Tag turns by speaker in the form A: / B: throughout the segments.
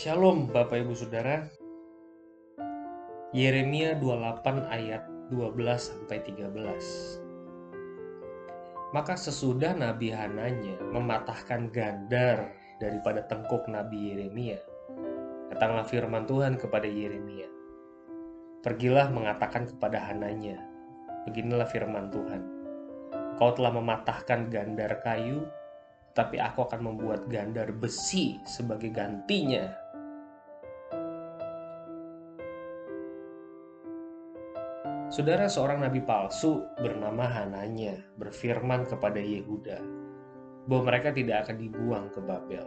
A: Shalom Bapak Ibu Saudara. Yeremia 28 ayat 12 sampai 13. Maka sesudah Nabi Hananya mematahkan gandar daripada tengkuk Nabi Yeremia, datanglah firman Tuhan kepada Yeremia. Pergilah mengatakan kepada Hananya, beginilah firman Tuhan. Kau telah mematahkan gandar kayu, tapi aku akan membuat gandar besi sebagai gantinya Saudara seorang nabi palsu bernama Hananya berfirman kepada Yehuda bahwa mereka tidak akan dibuang ke Babel.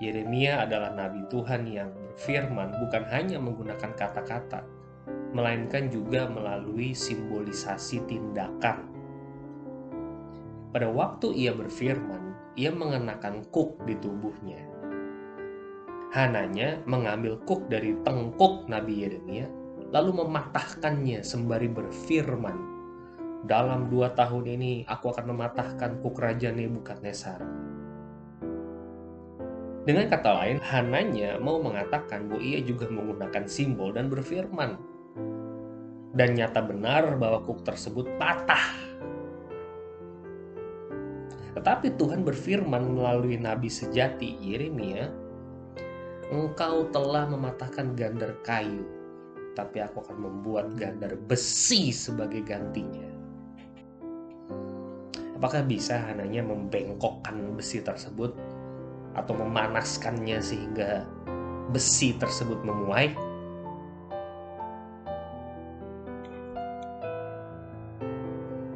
A: Yeremia adalah nabi Tuhan yang berfirman bukan hanya menggunakan kata-kata, melainkan juga melalui simbolisasi tindakan. Pada waktu ia berfirman, ia mengenakan kuk di tubuhnya. Hananya mengambil kuk dari tengkuk Nabi Yeremia lalu mematahkannya sembari berfirman, dalam dua tahun ini aku akan mematahkan kuk raja Nebukadnezar. Dengan kata lain, Hananya mau mengatakan bahwa ia juga menggunakan simbol dan berfirman. Dan nyata benar bahwa kuk tersebut patah. Tetapi Tuhan berfirman melalui nabi sejati Yeremia, Engkau telah mematahkan gandar kayu tapi aku akan membuat gandar besi sebagai gantinya. Apakah bisa hanya membengkokkan besi tersebut atau memanaskannya sehingga besi tersebut memuai?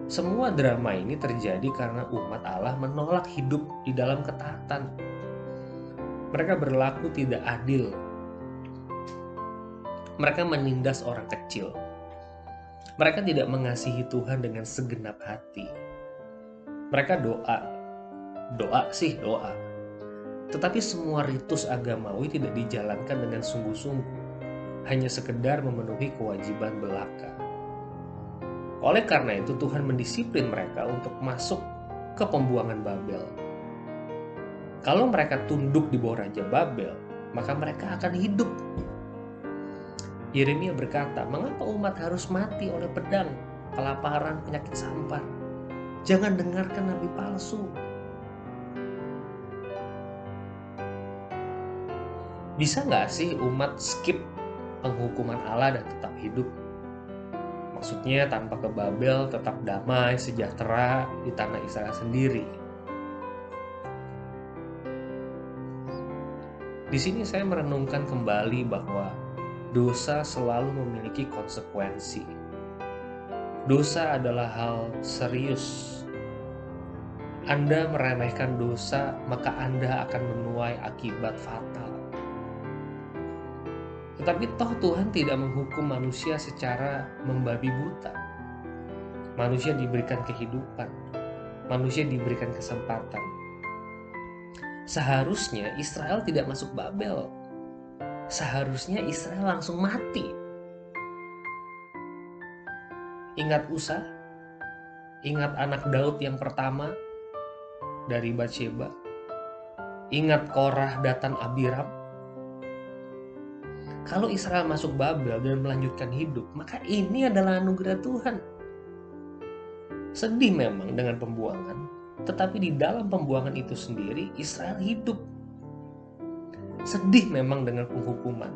A: Semua drama ini terjadi karena umat Allah menolak hidup di dalam ketaatan. Mereka berlaku tidak adil mereka menindas orang kecil. Mereka tidak mengasihi Tuhan dengan segenap hati. Mereka doa, doa sih doa. Tetapi semua ritus agamawi tidak dijalankan dengan sungguh-sungguh, hanya sekedar memenuhi kewajiban belaka. Oleh karena itu Tuhan mendisiplin mereka untuk masuk ke pembuangan Babel. Kalau mereka tunduk di bawah Raja Babel, maka mereka akan hidup Yeremia berkata, "Mengapa umat harus mati oleh pedang, kelaparan, penyakit sampar? Jangan dengarkan nabi palsu." Bisa nggak sih umat skip penghukuman Allah dan tetap hidup? Maksudnya tanpa ke Babel tetap damai, sejahtera di tanah Israel sendiri. Di sini saya merenungkan kembali bahwa dosa selalu memiliki konsekuensi. Dosa adalah hal serius. Anda meremehkan dosa, maka Anda akan menuai akibat fatal. Tetapi toh Tuhan tidak menghukum manusia secara membabi buta. Manusia diberikan kehidupan, manusia diberikan kesempatan. Seharusnya Israel tidak masuk Babel, seharusnya Israel langsung mati. Ingat Usa? Ingat anak Daud yang pertama dari Bathsheba? Ingat Korah, Datan, Abiram? Kalau Israel masuk Babel dan melanjutkan hidup, maka ini adalah anugerah Tuhan. Sedih memang dengan pembuangan, tetapi di dalam pembuangan itu sendiri Israel hidup Sedih memang dengan penghukuman,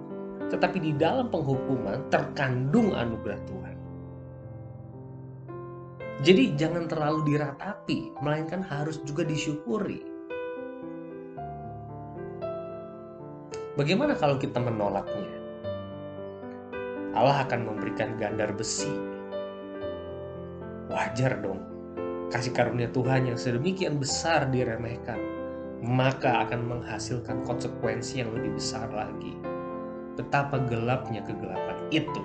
A: tetapi di dalam penghukuman terkandung anugerah Tuhan. Jadi jangan terlalu diratapi, melainkan harus juga disyukuri. Bagaimana kalau kita menolaknya? Allah akan memberikan gandar besi. Wajar dong, kasih karunia Tuhan yang sedemikian besar diremehkan maka akan menghasilkan konsekuensi yang lebih besar lagi. Betapa gelapnya kegelapan itu.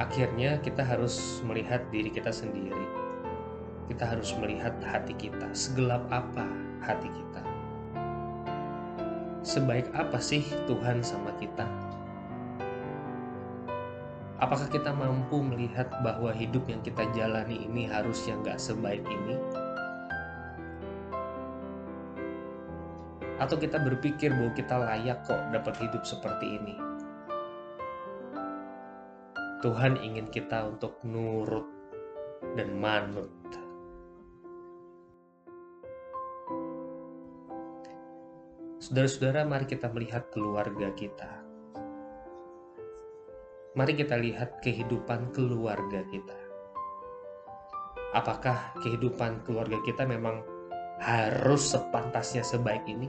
A: Akhirnya kita harus melihat diri kita sendiri. Kita harus melihat hati kita, segelap apa hati kita. Sebaik apa sih Tuhan sama kita? Apakah kita mampu melihat bahwa hidup yang kita jalani ini harus yang gak sebaik ini? Atau kita berpikir bahwa kita layak kok dapat hidup seperti ini? Tuhan ingin kita untuk nurut dan manut. Saudara-saudara, mari kita melihat keluarga kita. Mari kita lihat kehidupan keluarga kita. Apakah kehidupan keluarga kita memang harus sepantasnya sebaik ini?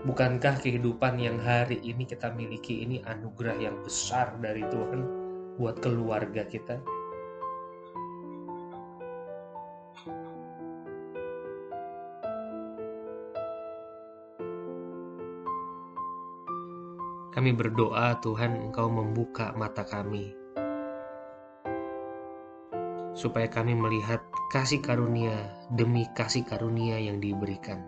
A: Bukankah kehidupan yang hari ini kita miliki ini anugerah yang besar dari Tuhan buat keluarga kita? Kami berdoa Tuhan Engkau membuka mata kami supaya kami melihat kasih karunia demi kasih karunia yang diberikan.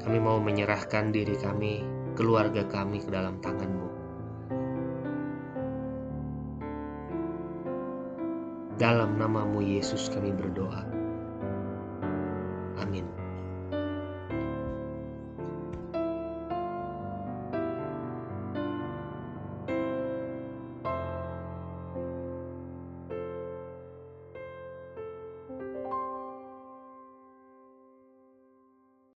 A: Kami mau menyerahkan diri kami, keluarga kami ke dalam tangan-Mu. Dalam namamu Yesus kami berdoa.